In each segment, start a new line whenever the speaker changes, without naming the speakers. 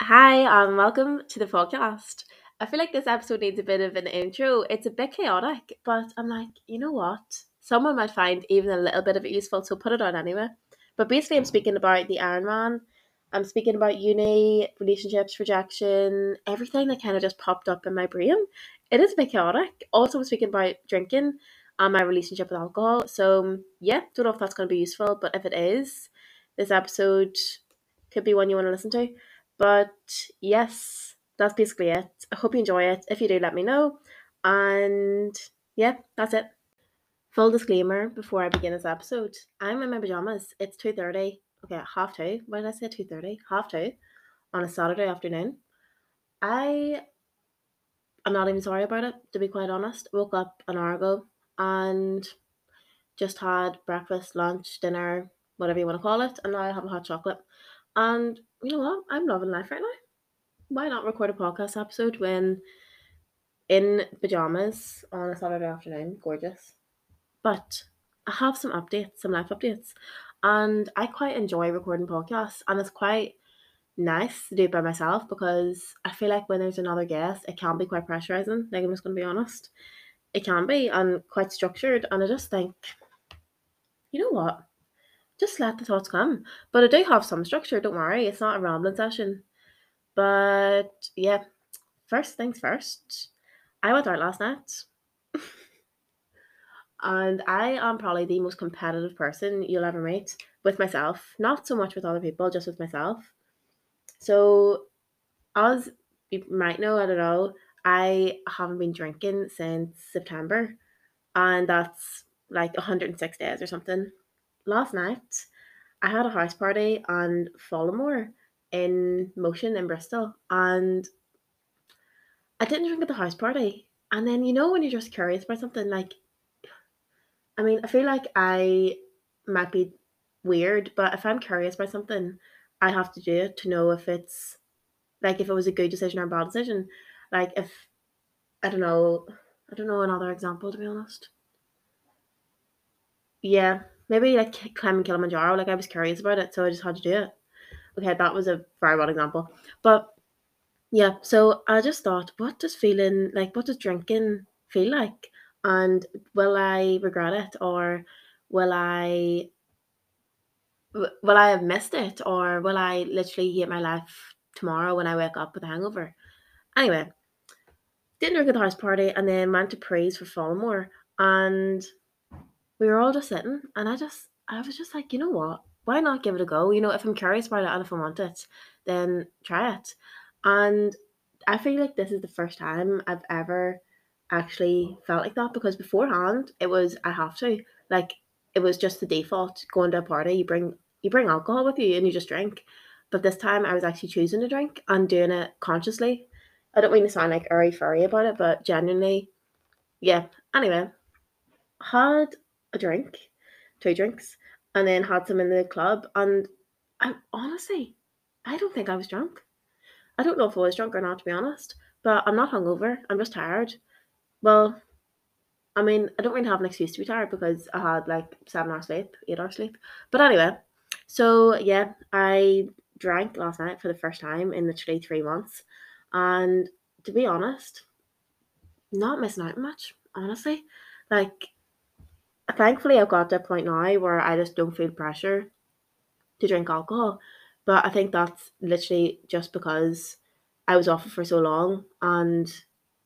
Hi, and welcome to the podcast. I feel like this episode needs a bit of an intro. It's a bit chaotic, but I'm like, you know what? Someone might find even a little bit of it useful, so put it on anyway. But basically, I'm speaking about the Ironman. I'm speaking about uni, relationships, rejection, everything that kind of just popped up in my brain. It is a bit chaotic. Also, I'm speaking about drinking and my relationship with alcohol. So, yeah, don't know if that's going to be useful, but if it is, this episode could be one you want to listen to. But yes, that's basically it. I hope you enjoy it. If you do, let me know. And yeah, that's it. Full disclaimer before I begin this episode. I'm in my pajamas. It's 2.30. Okay, half two. Why did I say 2.30? Half two on a Saturday afternoon. I I'm not even sorry about it, to be quite honest. Woke up an hour ago and just had breakfast, lunch, dinner, whatever you want to call it, and now I have a hot chocolate. And you know what? I'm loving life right now. Why not record a podcast episode when in pajamas on a Saturday afternoon? Gorgeous. But I have some updates, some life updates. And I quite enjoy recording podcasts, and it's quite nice to do it by myself because I feel like when there's another guest, it can be quite pressurizing. Like, I'm just going to be honest. It can be, and quite structured. And I just think, you know what? Just let the thoughts come. But I do have some structure, don't worry. It's not a rambling session. But yeah, first things first. I went out last night. and I am probably the most competitive person you'll ever meet with myself. Not so much with other people, just with myself. So, as you might know, I don't know, I haven't been drinking since September, and that's like 106 days or something. Last night, I had a house party on Follamore in Motion in Bristol, and I didn't drink at the house party. And then, you know, when you're just curious about something, like, I mean, I feel like I might be weird, but if I'm curious about something, I have to do it to know if it's like if it was a good decision or a bad decision. Like if I don't know, I don't know another example to be honest. Yeah, maybe like climbing Kilimanjaro. Like I was curious about it, so I just had to do it. Okay, that was a very bad example, but yeah. So I just thought, what does feeling like? What does drinking feel like? And will I regret it, or will I will I have missed it, or will I literally hate my life tomorrow when I wake up with a hangover? Anyway, didn't drink at the house party, and then went to praise for Follamore, and we were all just sitting, and I just I was just like, you know what? Why not give it a go? You know, if I'm curious about it and if I want it, then try it. And I feel like this is the first time I've ever actually felt like that because beforehand it was I have to. Like it was just the default going to a party, you bring you bring alcohol with you and you just drink. But this time I was actually choosing to drink and doing it consciously. I don't mean to sound like airy furry about it, but genuinely, yeah. Anyway, had a drink, two drinks, and then had some in the club. And I honestly, I don't think I was drunk. I don't know if I was drunk or not, to be honest. But I'm not hungover. I'm just tired. Well, I mean, I don't really have an excuse to be tired because I had like seven hours sleep, eight hours sleep. But anyway, so yeah, I drank last night for the first time in literally three months. And to be honest, not missing out much, honestly. Like thankfully I've got to a point now where I just don't feel pressure to drink alcohol. But I think that's literally just because I was off it for so long and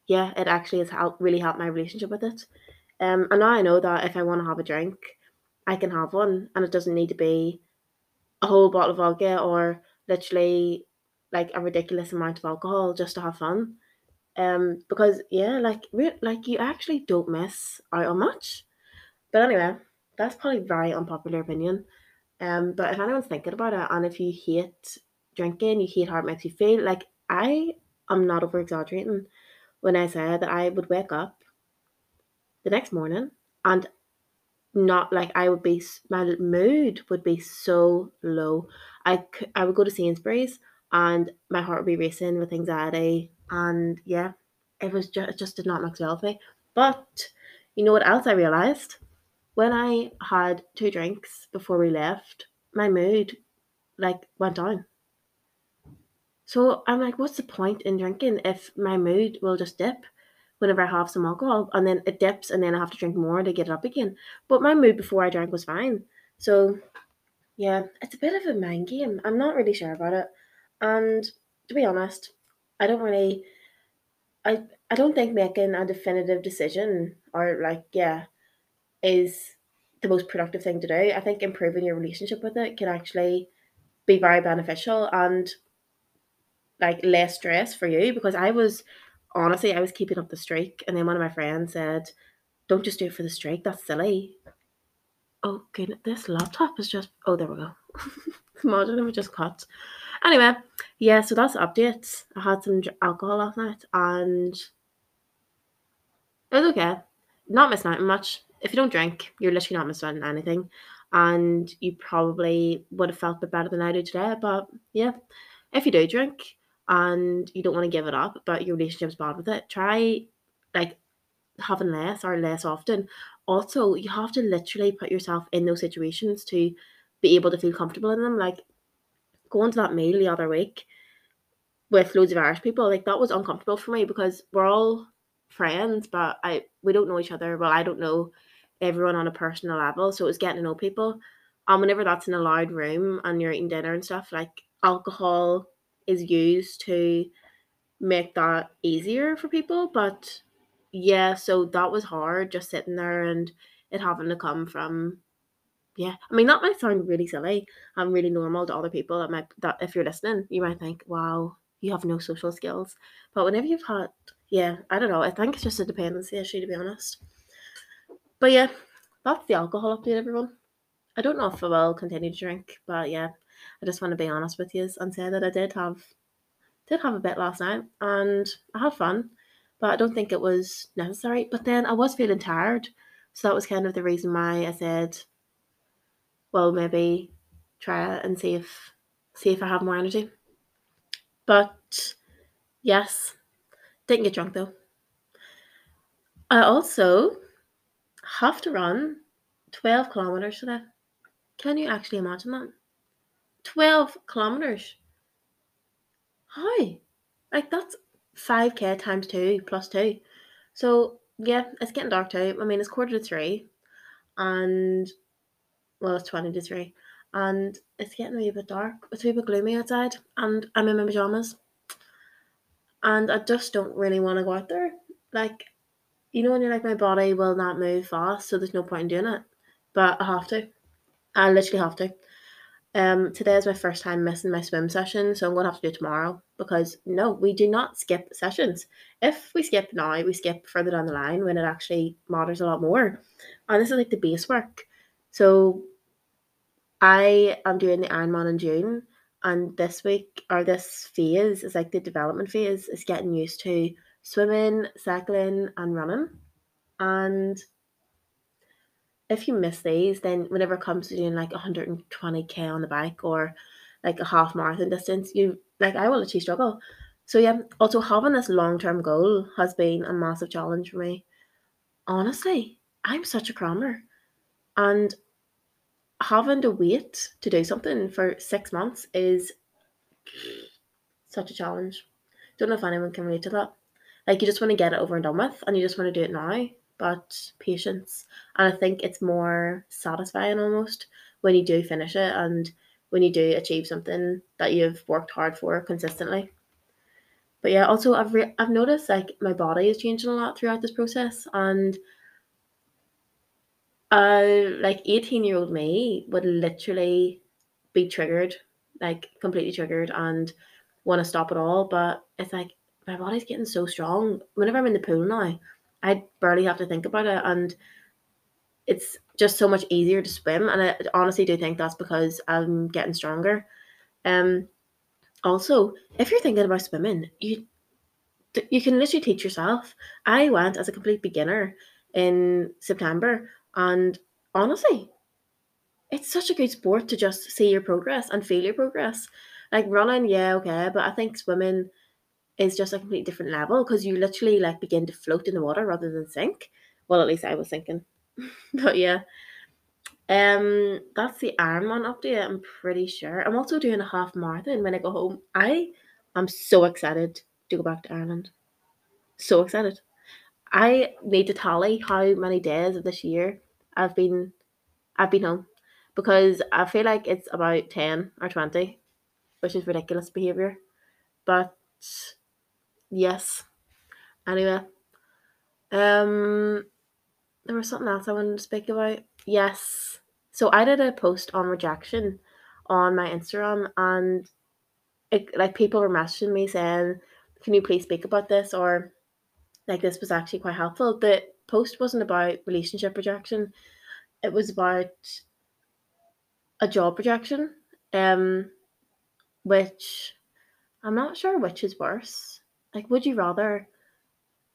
yeah, it actually has helped really helped my relationship with it. Um and now I know that if I want to have a drink, I can have one and it doesn't need to be a whole bottle of vodka or literally like a ridiculous amount of alcohol just to have fun. Um because yeah, like re- like you actually don't miss out on much. But anyway, that's probably a very unpopular opinion. Um, but if anyone's thinking about it, and if you hate drinking, you hate how it makes you feel, like I am not over exaggerating when I say that I would wake up the next morning and not like I would be my mood would be so low. I I would go to Sainsbury's and my heart would be racing with anxiety, and yeah, it was just it just did not mix well with me. But you know what else I realized? When I had two drinks before we left, my mood like went down. So I'm like, what's the point in drinking if my mood will just dip whenever I have some alcohol and then it dips and then I have to drink more to get it up again. But my mood before I drank was fine. So yeah, it's a bit of a mind game. I'm not really sure about it. And to be honest, I don't really I I don't think making a definitive decision or like yeah is the most productive thing to do. I think improving your relationship with it can actually be very beneficial and like less stress for you because I was honestly I was keeping up the streak and then one of my friends said, Don't just do it for the streak, that's silly. Oh goodness, this laptop is just oh there we go. Imagine it just cut. Anyway, yeah, so that's updates. I had some alcohol last night and it was okay. Not missing out much. If you don't drink, you're literally not missing out on anything. And you probably would have felt a bit better than I do today. But yeah, if you do drink and you don't want to give it up, but your relationship's bad with it, try like having less or less often. Also, you have to literally put yourself in those situations to be able to feel comfortable in them. Like going to that meal the other week with loads of Irish people, like that was uncomfortable for me because we're all friends, but I we don't know each other. Well, I don't know everyone on a personal level, so it was getting to know people. And whenever that's in a loud room and you're eating dinner and stuff, like alcohol is used to make that easier for people. But yeah, so that was hard just sitting there and it having to come from yeah. I mean that might sound really silly and really normal to other people that might that if you're listening, you might think, Wow, you have no social skills. But whenever you've had yeah, I don't know. I think it's just a dependency issue to be honest. But yeah, that's the alcohol update, everyone. I don't know if I will continue to drink, but yeah, I just want to be honest with you and say that I did have did have a bit last night and I had fun, but I don't think it was necessary. But then I was feeling tired, so that was kind of the reason why I said, well, maybe try it and see if see if I have more energy. But yes, didn't get drunk though. I also have to run 12 kilometers today. Can you actually imagine that? 12 kilometers. How? Like that's 5k times 2 plus 2. So, yeah, it's getting dark too. I mean, it's quarter to 3 and well, it's 20 to 3 and it's getting a wee bit dark. It's a wee bit gloomy outside and I'm in my pajamas. And I just don't really want to go out there. Like, you know, when you're like, my body will not move fast, so there's no point in doing it. But I have to. I literally have to. Um, today is my first time missing my swim session, so I'm gonna have to do it tomorrow because no, we do not skip sessions. If we skip now, we skip further down the line when it actually matters a lot more. And this is like the base work. So I am doing the Ironman in June, and this week or this phase is like the development phase is getting used to swimming, cycling, and running. And if you miss these, then whenever it comes to doing like 120k on the bike or like a half marathon distance, you like I will actually struggle. So yeah, also having this long term goal has been a massive challenge for me. Honestly, I'm such a crammer. And having to wait to do something for six months is such a challenge. Don't know if anyone can relate to that. Like you just want to get it over and done with and you just want to do it now. But patience. And I think it's more satisfying almost when you do finish it and when you do achieve something that you've worked hard for consistently. But yeah, also I've re- I've noticed like my body is changing a lot throughout this process and uh like 18 year old me would literally be triggered, like completely triggered and want to stop it all. But it's like my body's getting so strong. Whenever I'm in the pool now, I barely have to think about it, and it's just so much easier to swim. And I honestly do think that's because I'm getting stronger. Um, also, if you're thinking about swimming, you you can literally teach yourself. I went as a complete beginner in September, and honestly, it's such a good sport to just see your progress and feel your progress. Like running, yeah, okay, but I think swimming is just a completely different level because you literally like begin to float in the water rather than sink. Well, at least I was thinking. but yeah. Um, that's the Ironman update. I'm pretty sure. I'm also doing a half marathon when I go home. I I'm so excited to go back to Ireland. So excited. I need to tally how many days of this year I've been I've been home because I feel like it's about 10 or 20, which is ridiculous behavior. But yes. Anyway, um there was something else I wanted to speak about. Yes. So I did a post on rejection on my Instagram and it, like people were messaging me saying, "Can you please speak about this?" or like this was actually quite helpful. The post wasn't about relationship rejection; it was about a job rejection, um, which I'm not sure which is worse. Like, would you rather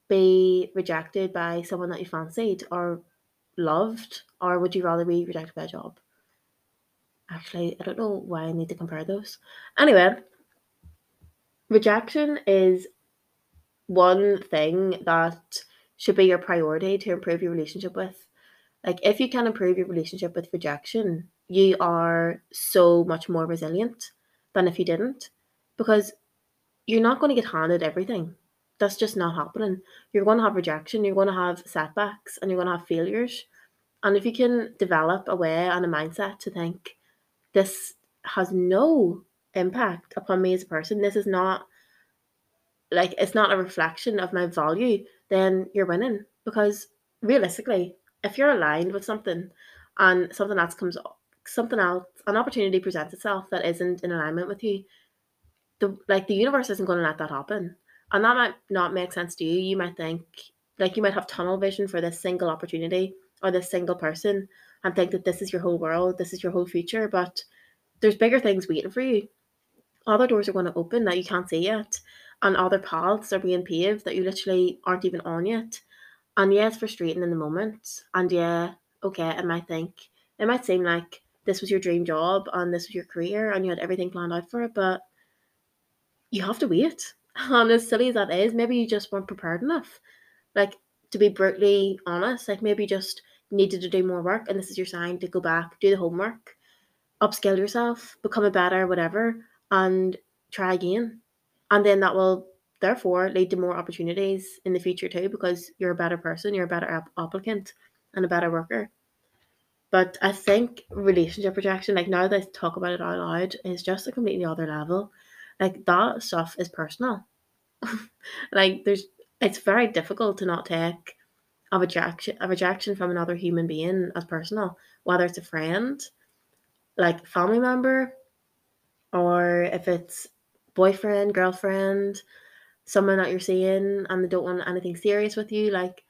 be rejected by someone that you fancied or loved, or would you rather be rejected by a job? Actually, I don't know why I need to compare those. Anyway, rejection is one thing that should be your priority to improve your relationship with. Like, if you can improve your relationship with rejection, you are so much more resilient than if you didn't, because you're not going to get handed everything. That's just not happening. You're going to have rejection, you're going to have setbacks, and you're going to have failures. And if you can develop a way and a mindset to think, this has no impact upon me as a person, this is not like it's not a reflection of my value, then you're winning. Because realistically, if you're aligned with something and something else comes up, something else, an opportunity presents itself that isn't in alignment with you, the like the universe isn't going to let that happen. And that might not make sense to you. You might think like you might have tunnel vision for this single opportunity or this single person and think that this is your whole world, this is your whole future, but there's bigger things waiting for you. Other doors are going to open that you can't see yet, and other paths are being paved that you literally aren't even on yet. And yeah, it's frustrating in the moment. And yeah, okay, it might think it might seem like this was your dream job and this was your career and you had everything planned out for it, but you have to wait. And as silly as that is, maybe you just weren't prepared enough. Like to be brutally honest, like maybe just needed to do more work and this is your sign to go back, do the homework, upskill yourself, become a better whatever, and try again. And then that will therefore lead to more opportunities in the future too, because you're a better person, you're a better applicant and a better worker. But I think relationship rejection, like now that I talk about it out loud, is just a completely other level. Like that stuff is personal. like there's it's very difficult to not take a rejection a rejection from another human being as personal, whether it's a friend, like family member, or if it's boyfriend, girlfriend, someone that you're seeing and they don't want anything serious with you, like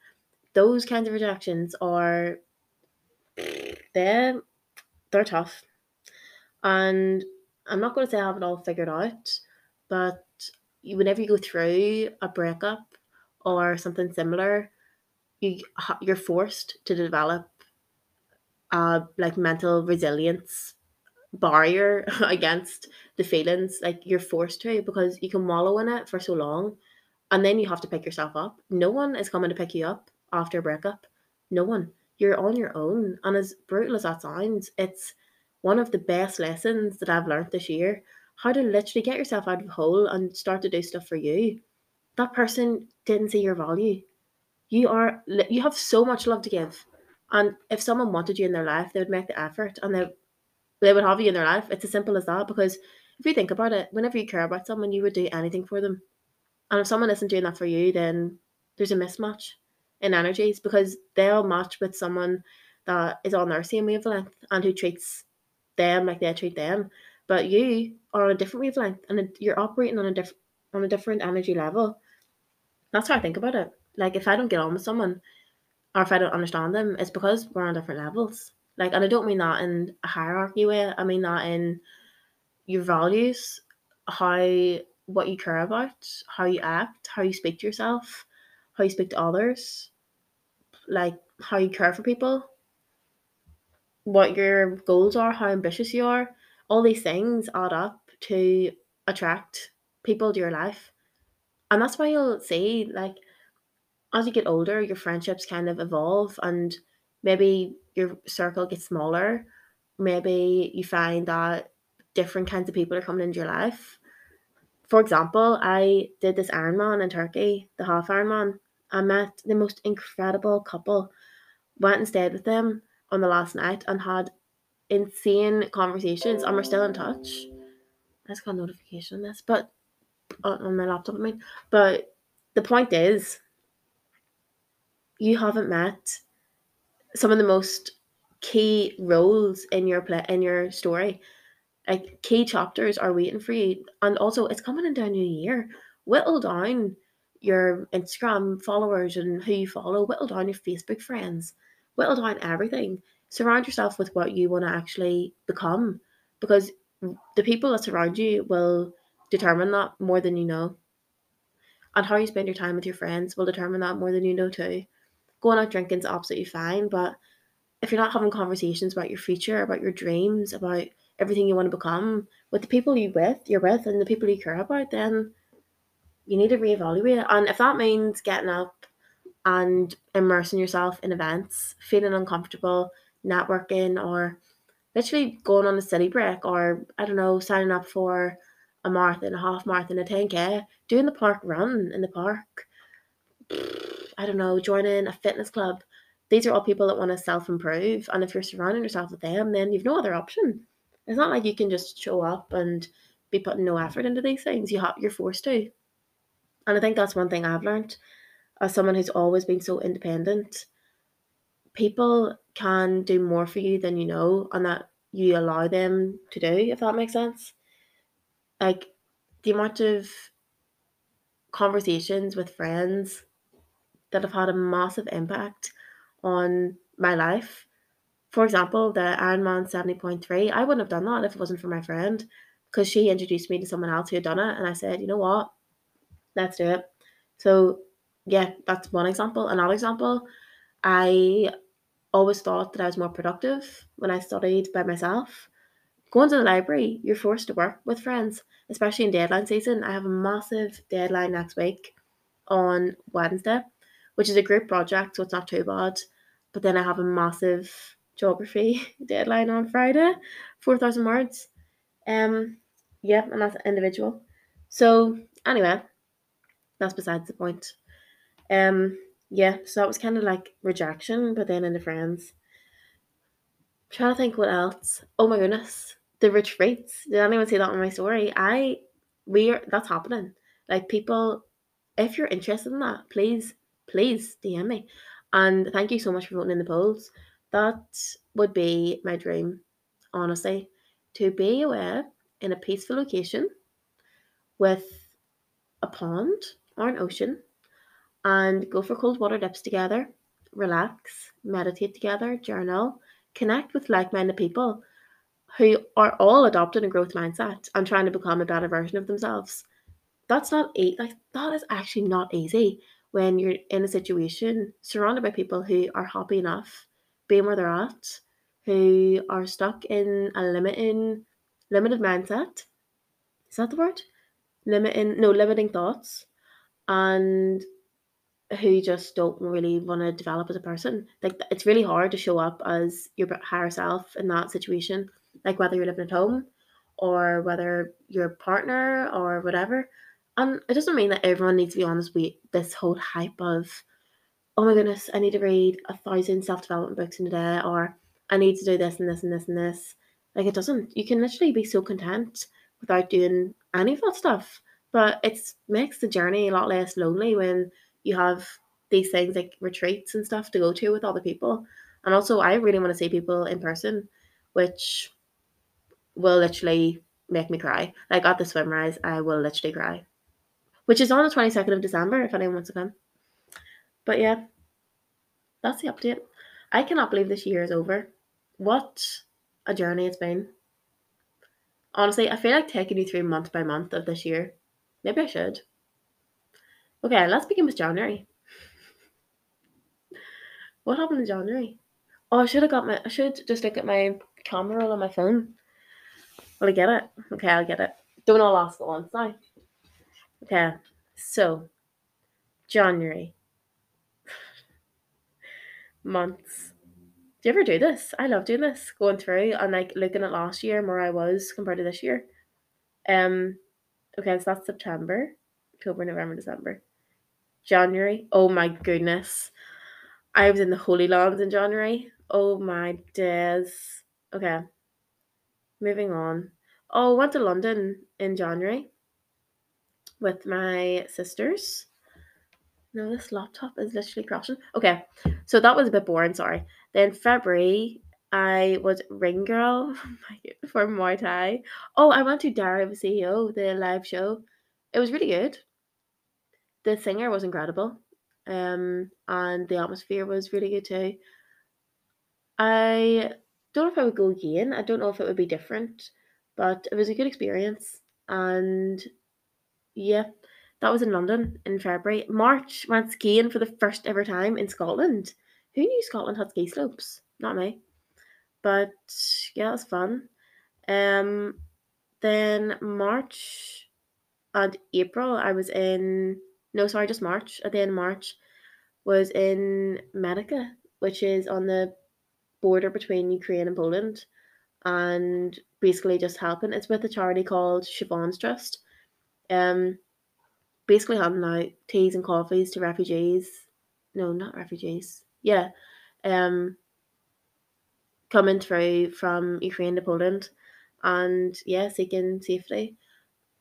those kinds of rejections are they're they're tough. And I'm not going to say I have it all figured out, but whenever you go through a breakup or something similar, you you're forced to develop a like mental resilience barrier against the feelings. Like you're forced to because you can wallow in it for so long, and then you have to pick yourself up. No one is coming to pick you up after a breakup. No one. You're on your own, and as brutal as that sounds, it's one of the best lessons that I've learned this year. How to literally get yourself out of a hole and start to do stuff for you. That person didn't see your value. You are you have so much love to give, and if someone wanted you in their life, they would make the effort and they they would have you in their life. It's as simple as that. Because if you think about it, whenever you care about someone, you would do anything for them. And if someone isn't doing that for you, then there's a mismatch in energies because they'll match with someone that is on their same wavelength and who treats them like they treat them. But you are on a different wavelength and you're operating on a different on a different energy level. That's how I think about it. Like if I don't get on with someone or if I don't understand them, it's because we're on different levels. Like, and I don't mean that in a hierarchy way. I mean that in your values, how what you care about, how you act, how you speak to yourself, how you speak to others, like how you care for people, what your goals are, how ambitious you are. All these things add up to attract people to your life. And that's why you'll see, like, as you get older, your friendships kind of evolve and maybe your circle gets smaller. Maybe you find that different kinds of people are coming into your life for example, I did this Ironman in Turkey, the half Ironman. I met the most incredible couple, went and stayed with them on the last night and had insane conversations, and we're still in touch. I just got a notification on this, but uh, on my laptop, I mean. But the point is, you haven't met some of the most key roles in your play in your story. Like key chapters are waiting for you, and also it's coming into a new year. Whittle down your Instagram followers and who you follow. Whittle down your Facebook friends. Whittle down everything. Surround yourself with what you want to actually become, because the people that surround you will determine that more than you know. And how you spend your time with your friends will determine that more than you know too. Going out drinking is absolutely fine, but if you're not having conversations about your future, about your dreams, about everything you want to become with the people you with you're with and the people you care about, then you need to reevaluate. And if that means getting up and immersing yourself in events, feeling uncomfortable, networking, or literally going on a city break, or I don't know, signing up for a marathon, a half marathon, a 10k, doing the park run in the park. I don't know, joining a fitness club. These are all people that want to self improve. And if you're surrounding yourself with them, then you've no other option. It's not like you can just show up and be putting no effort into these things. You have you're forced to. And I think that's one thing I've learned as someone who's always been so independent. People can do more for you than you know, and that you allow them to do, if that makes sense like the amount of conversations with friends that have had a massive impact on my life. For example, the Ironman 70.3, I wouldn't have done that if it wasn't for my friend because she introduced me to someone else who had done it. And I said, you know what? Let's do it. So, yeah, that's one example. Another example, I always thought that I was more productive when I studied by myself. Going to the library, you're forced to work with friends, especially in deadline season. I have a massive deadline next week on Wednesday, which is a group project, so it's not too bad. But then I have a massive geography deadline on Friday, 4,000 words. Um, yeah, and that's individual. So, anyway, that's besides the point. Um, yeah, so that was kind of like rejection, but then in the friends. I'm trying to think what else. Oh my goodness the retreats. Did anyone see that on my story? I we are that's happening. Like people, if you're interested in that, please, please DM me. And thank you so much for voting in the polls. That would be my dream, honestly, to be away in a peaceful location with a pond or an ocean and go for cold water dips together, relax, meditate together, journal, connect with like minded people who are all adopting a growth mindset and trying to become a better version of themselves. That's not easy. Like that is actually not easy when you're in a situation surrounded by people who are happy enough being where they're at, who are stuck in a limiting limited mindset. Is that the word? Limiting no limiting thoughts and who just don't really want to develop as a person. Like it's really hard to show up as your higher self in that situation like whether you're living at home or whether your partner or whatever. And it doesn't mean that everyone needs to be on this way, this whole hype of, oh my goodness, I need to read a thousand self development books in a day, or I need to do this and this and this and this. Like it doesn't. You can literally be so content without doing any of that stuff. But it makes the journey a lot less lonely when you have these things like retreats and stuff to go to with other people. And also, I really want to see people in person, which will literally make me cry. Like at the swim rise, I will literally cry. Which is on the 22nd of December if anyone wants to come. But yeah, that's the update. I cannot believe this year is over. What a journey it's been. Honestly, I feel like taking you through month by month of this year. Maybe I should. Okay, let's begin with January. What happened in January? Oh, I should have got my. I should just look at my camera roll on my phone. Will I get it? Okay, I'll get it. Don't all ask at once now. Okay, so January. Months. Do you ever do this? I love doing this, going through and like looking at last year and where I was compared to this year. Um, Okay, so that's September, October, November, December. January. Oh my goodness. I was in the Holy Lands in January. Oh my days. Okay. Moving on. Oh, I went to London in January with my sisters. No, this laptop is literally crashing. Okay, so that was a bit boring, sorry. Then February, I was ring girl for Muay Thai. Oh, I went to Diary of CEO, the live show. It was really good. The singer was incredible. Um, and the atmosphere was really good too. I don't know if I would go again. I don't know if it would be different, but it was a good experience. And yeah, that was in London in February. March went skiing for the first ever time in Scotland. Who knew Scotland had ski slopes? Not me. But yeah, it was fun. Um, then March and April, I was in. No, sorry, just March. At the end of March, was in Medyka, which is on the border between Ukraine and Poland, and basically just helping. It's with a charity called Siobhan's Trust. Um, basically handing out teas and coffees to refugees. No, not refugees. Yeah, um, coming through from Ukraine to Poland, and yeah, seeking safety.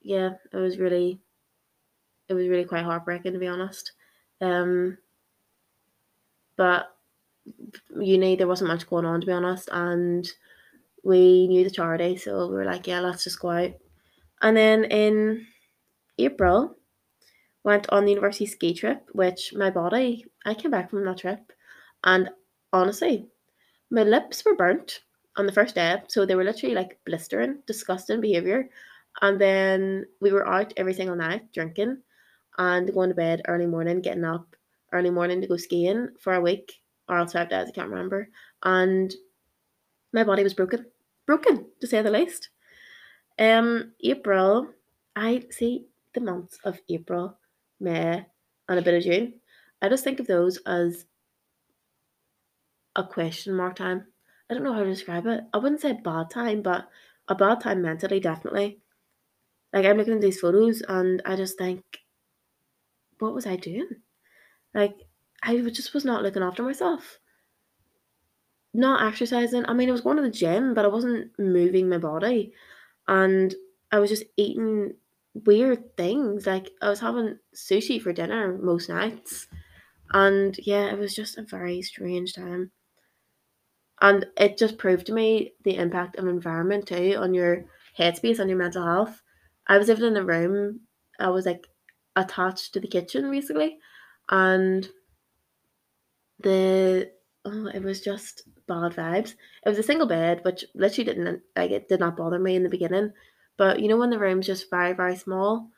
Yeah, it was really, it was really quite heartbreaking to be honest. Um, but uni there wasn't much going on to be honest, and we knew the charity, so we were like, yeah, let's just go out. And then in April, went on the university ski trip, which my body, I came back from that trip, and honestly, my lips were burnt on the first day, so they were literally like blistering, disgusting behavior. And then we were out every single night drinking and going to bed early morning, getting up early morning to go skiing for a week or else five days, I can't remember. And my body was broken, broken to say the least. Um, April, I see the months of April, May, and a bit of June. I just think of those as a question mark time. I don't know how to describe it. I wouldn't say bad time, but a bad time mentally, definitely. Like I'm looking at these photos and I just think, what was I doing? Like I just was not looking after myself. Not exercising. I mean, I was going to the gym, but I wasn't moving my body, and I was just eating weird things. Like I was having sushi for dinner most nights, and yeah, it was just a very strange time. And it just proved to me the impact of environment too on your headspace on your mental health. I was living in a room, I was like attached to the kitchen basically, and the oh, it was just bad vibes. It was a single bed, which literally didn't like it did not bother me in the beginning. But you know when the room's just very, very small,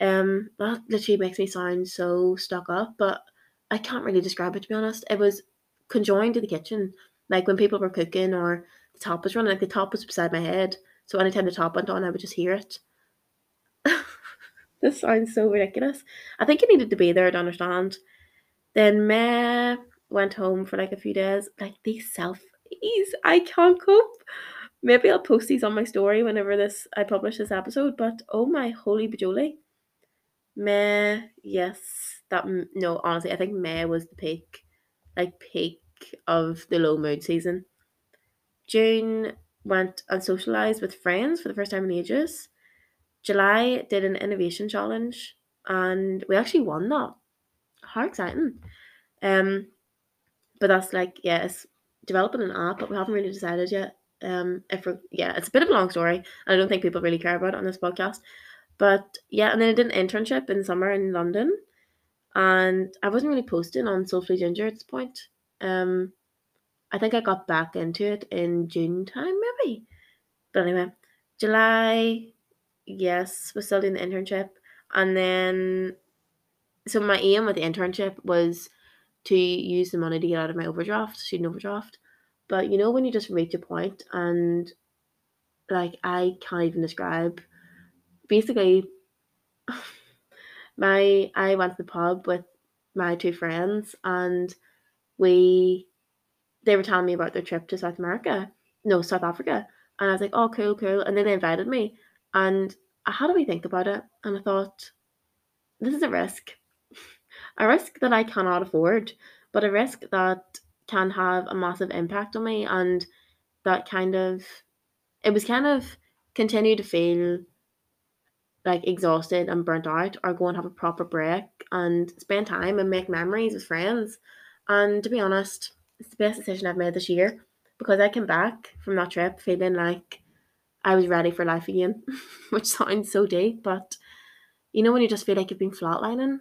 um, that literally makes me sound so stuck up, but I can't really describe it to be honest. It was conjoined to the kitchen. Like when people were cooking or the top was running, like the top was beside my head. So anytime the top went on, I would just hear it. this sounds so ridiculous. I think you needed to be there to understand. Then May went home for like a few days. Like these selfies, I can't cope. Maybe I'll post these on my story whenever this I publish this episode. But oh my holy bajoli, May, yes, that no, honestly, I think May was the peak, like peak of the low mood season. June went and socialized with friends for the first time in ages. July did an innovation challenge and we actually won that. How exciting! Um, but that's like it's developing an app, but we haven't really decided yet. Um, if we're yeah, it's a bit of a long story, and I don't think people really care about it on this podcast. But yeah, and then I did an internship in summer in London, and I wasn't really posting on Soulfully Ginger at this point. Um, I think I got back into it in June time, maybe. But anyway, July, yes, was still doing the internship, and then so my aim with the internship was to use the money to get out of my overdraft, student overdraft. But you know when you just reach a point and like I can't even describe. Basically, my I went to the pub with my two friends and we they were telling me about their trip to South America, no South Africa, and I was like, oh cool, cool, and then they invited me, and I had a wee think about it and I thought, this is a risk. a risk that I cannot afford, but a risk that can have a massive impact on me and that kind of it was kind of continue to feel like exhausted and burnt out or go and have a proper break and spend time and make memories with friends. And to be honest, it's the best decision I've made this year because I came back from that trip feeling like I was ready for life again, which sounds so deep, but you know when you just feel like you've been flatlining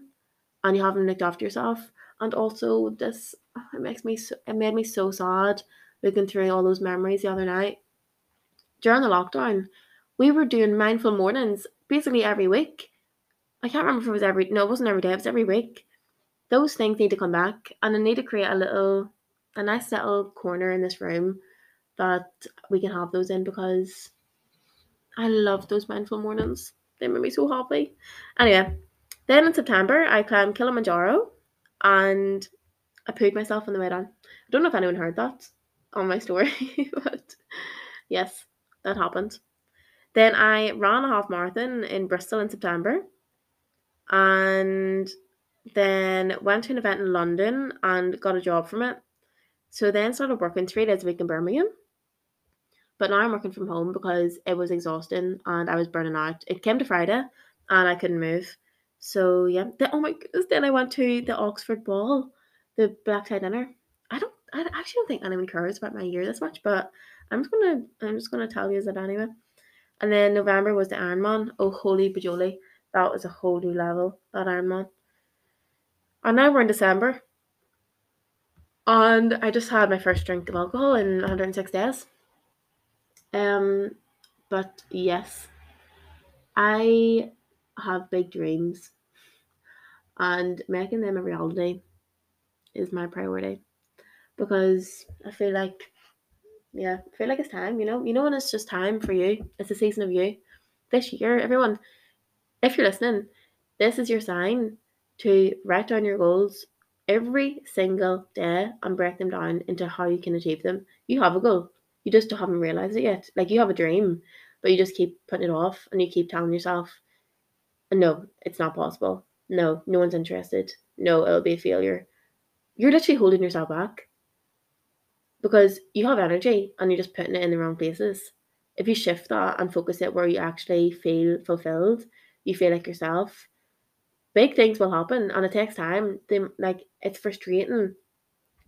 and you haven't looked after yourself. And also this oh, it makes me so, it made me so sad looking through all those memories the other night. During the lockdown, we were doing mindful mornings basically every week. I can't remember if it was every no, it wasn't every day, it was every week. Those things need to come back and I need to create a little a nice little corner in this room that we can have those in because I love those mindful mornings. They make me so happy. Anyway, then in September I climbed Kilimanjaro and I pooed myself on the way down. I don't know if anyone heard that on my story, but yes, that happened. Then I ran a half marathon in Bristol in September and then went to an event in London and got a job from it. So then started working three days a week in Birmingham. But now I'm working from home because it was exhausting and I was burning out. It came to Friday and I couldn't move. So yeah, the, oh my goodness, then I went to the Oxford Ball, the black tie dinner. I don't I actually don't think anyone cares about my year this much, but I'm just gonna I'm just gonna tell you that anyway. And then November was the Ironman. Oh, holy bajoli. That was a whole new level, that Ironman. And now we're in December. And I just had my first drink of alcohol in 106 days. Um, but yes, I have big dreams, and making them a reality is my priority because I feel like yeah, I feel like it's time, you know. You know when it's just time for you. It's the season of you. This year, everyone, if you're listening, this is your sign to write down your goals every single day and break them down into how you can achieve them. You have a goal. You just haven't realized it yet. Like you have a dream, but you just keep putting it off and you keep telling yourself, no, it's not possible. No, no one's interested. No, it'll be a failure. You're literally holding yourself back because you have energy and you're just putting it in the wrong places. If you shift that and focus it where you actually feel fulfilled, you feel like yourself, big things will happen and it takes time. They, like it's frustrating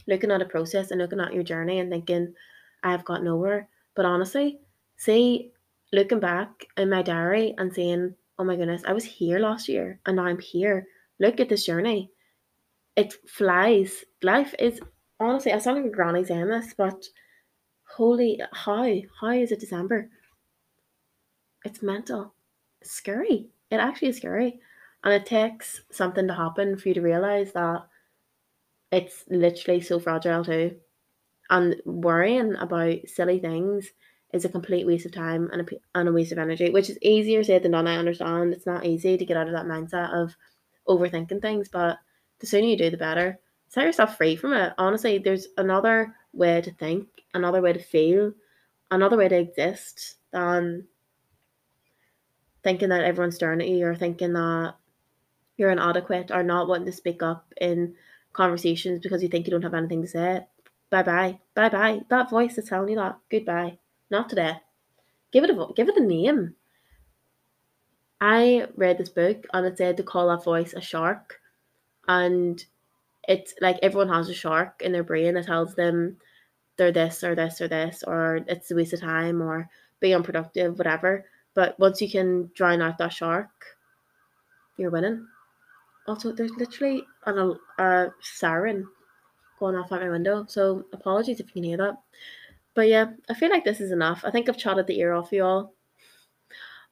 looking at a process and looking at your journey and thinking, I've got nowhere. But honestly, see, looking back in my diary and saying, oh my goodness, I was here last year and now I'm here. Look at this journey. It flies. Life is honestly, I sound like a granny saying this, but holy, how? How is it December? It's mental. It's scary. It actually is scary. And it takes something to happen for you to realize that it's literally so fragile too. And worrying about silly things is a complete waste of time and a, and a waste of energy, which is easier said than done. I understand it's not easy to get out of that mindset of overthinking things, but the sooner you do, the better set yourself free from it. Honestly, there's another way to think, another way to feel, another way to exist than thinking that everyone's staring at you or thinking that you're inadequate or not wanting to speak up in conversations because you think you don't have anything to say. Bye bye. Bye bye. That voice is telling you that. Goodbye. Not today. Give it a give it a name. I read this book and it said to call that voice a shark. And it's like everyone has a shark in their brain that tells them they're this or this or this or it's a waste of time or being unproductive, whatever. But once you can drown out that shark, you're winning. Also, there's literally an, a siren going off out my window, so apologies if you can hear that. But yeah, I feel like this is enough. I think I've chatted the ear off you all.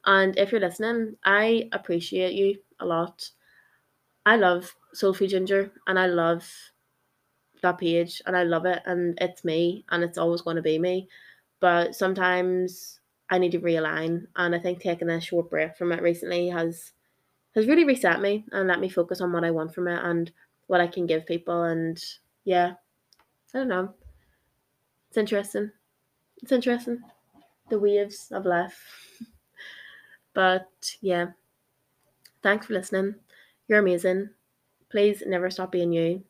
And if you're listening, I appreciate you a lot. I love Soulful Ginger and I love that page and I love it and it's me and it's always going to be me. But sometimes I need to realign and I think taking a short break from it recently has has really reset me and let me focus on what I want from it and what I can give people and yeah. I don't know. It's interesting. It's interesting. The waves of life. But yeah, thanks for listening. You're amazing. Please never stop being you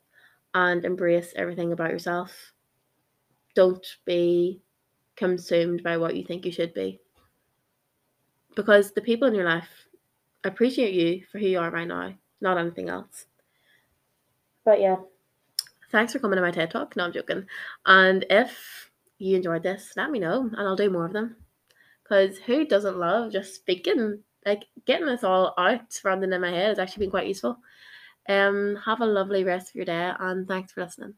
and embrace everything about yourself. Don't be consumed by what you think you should be. Because the people in your life appreciate you for who you are right now, not anything else. But yeah, thanks for coming to my TED Talk. No, I'm joking. And if you enjoyed this, let me know and I'll do more of them. Because who doesn't love just speaking? Like getting this all out rather than in my head has actually been quite useful. Um, have a lovely rest of your day and thanks for listening.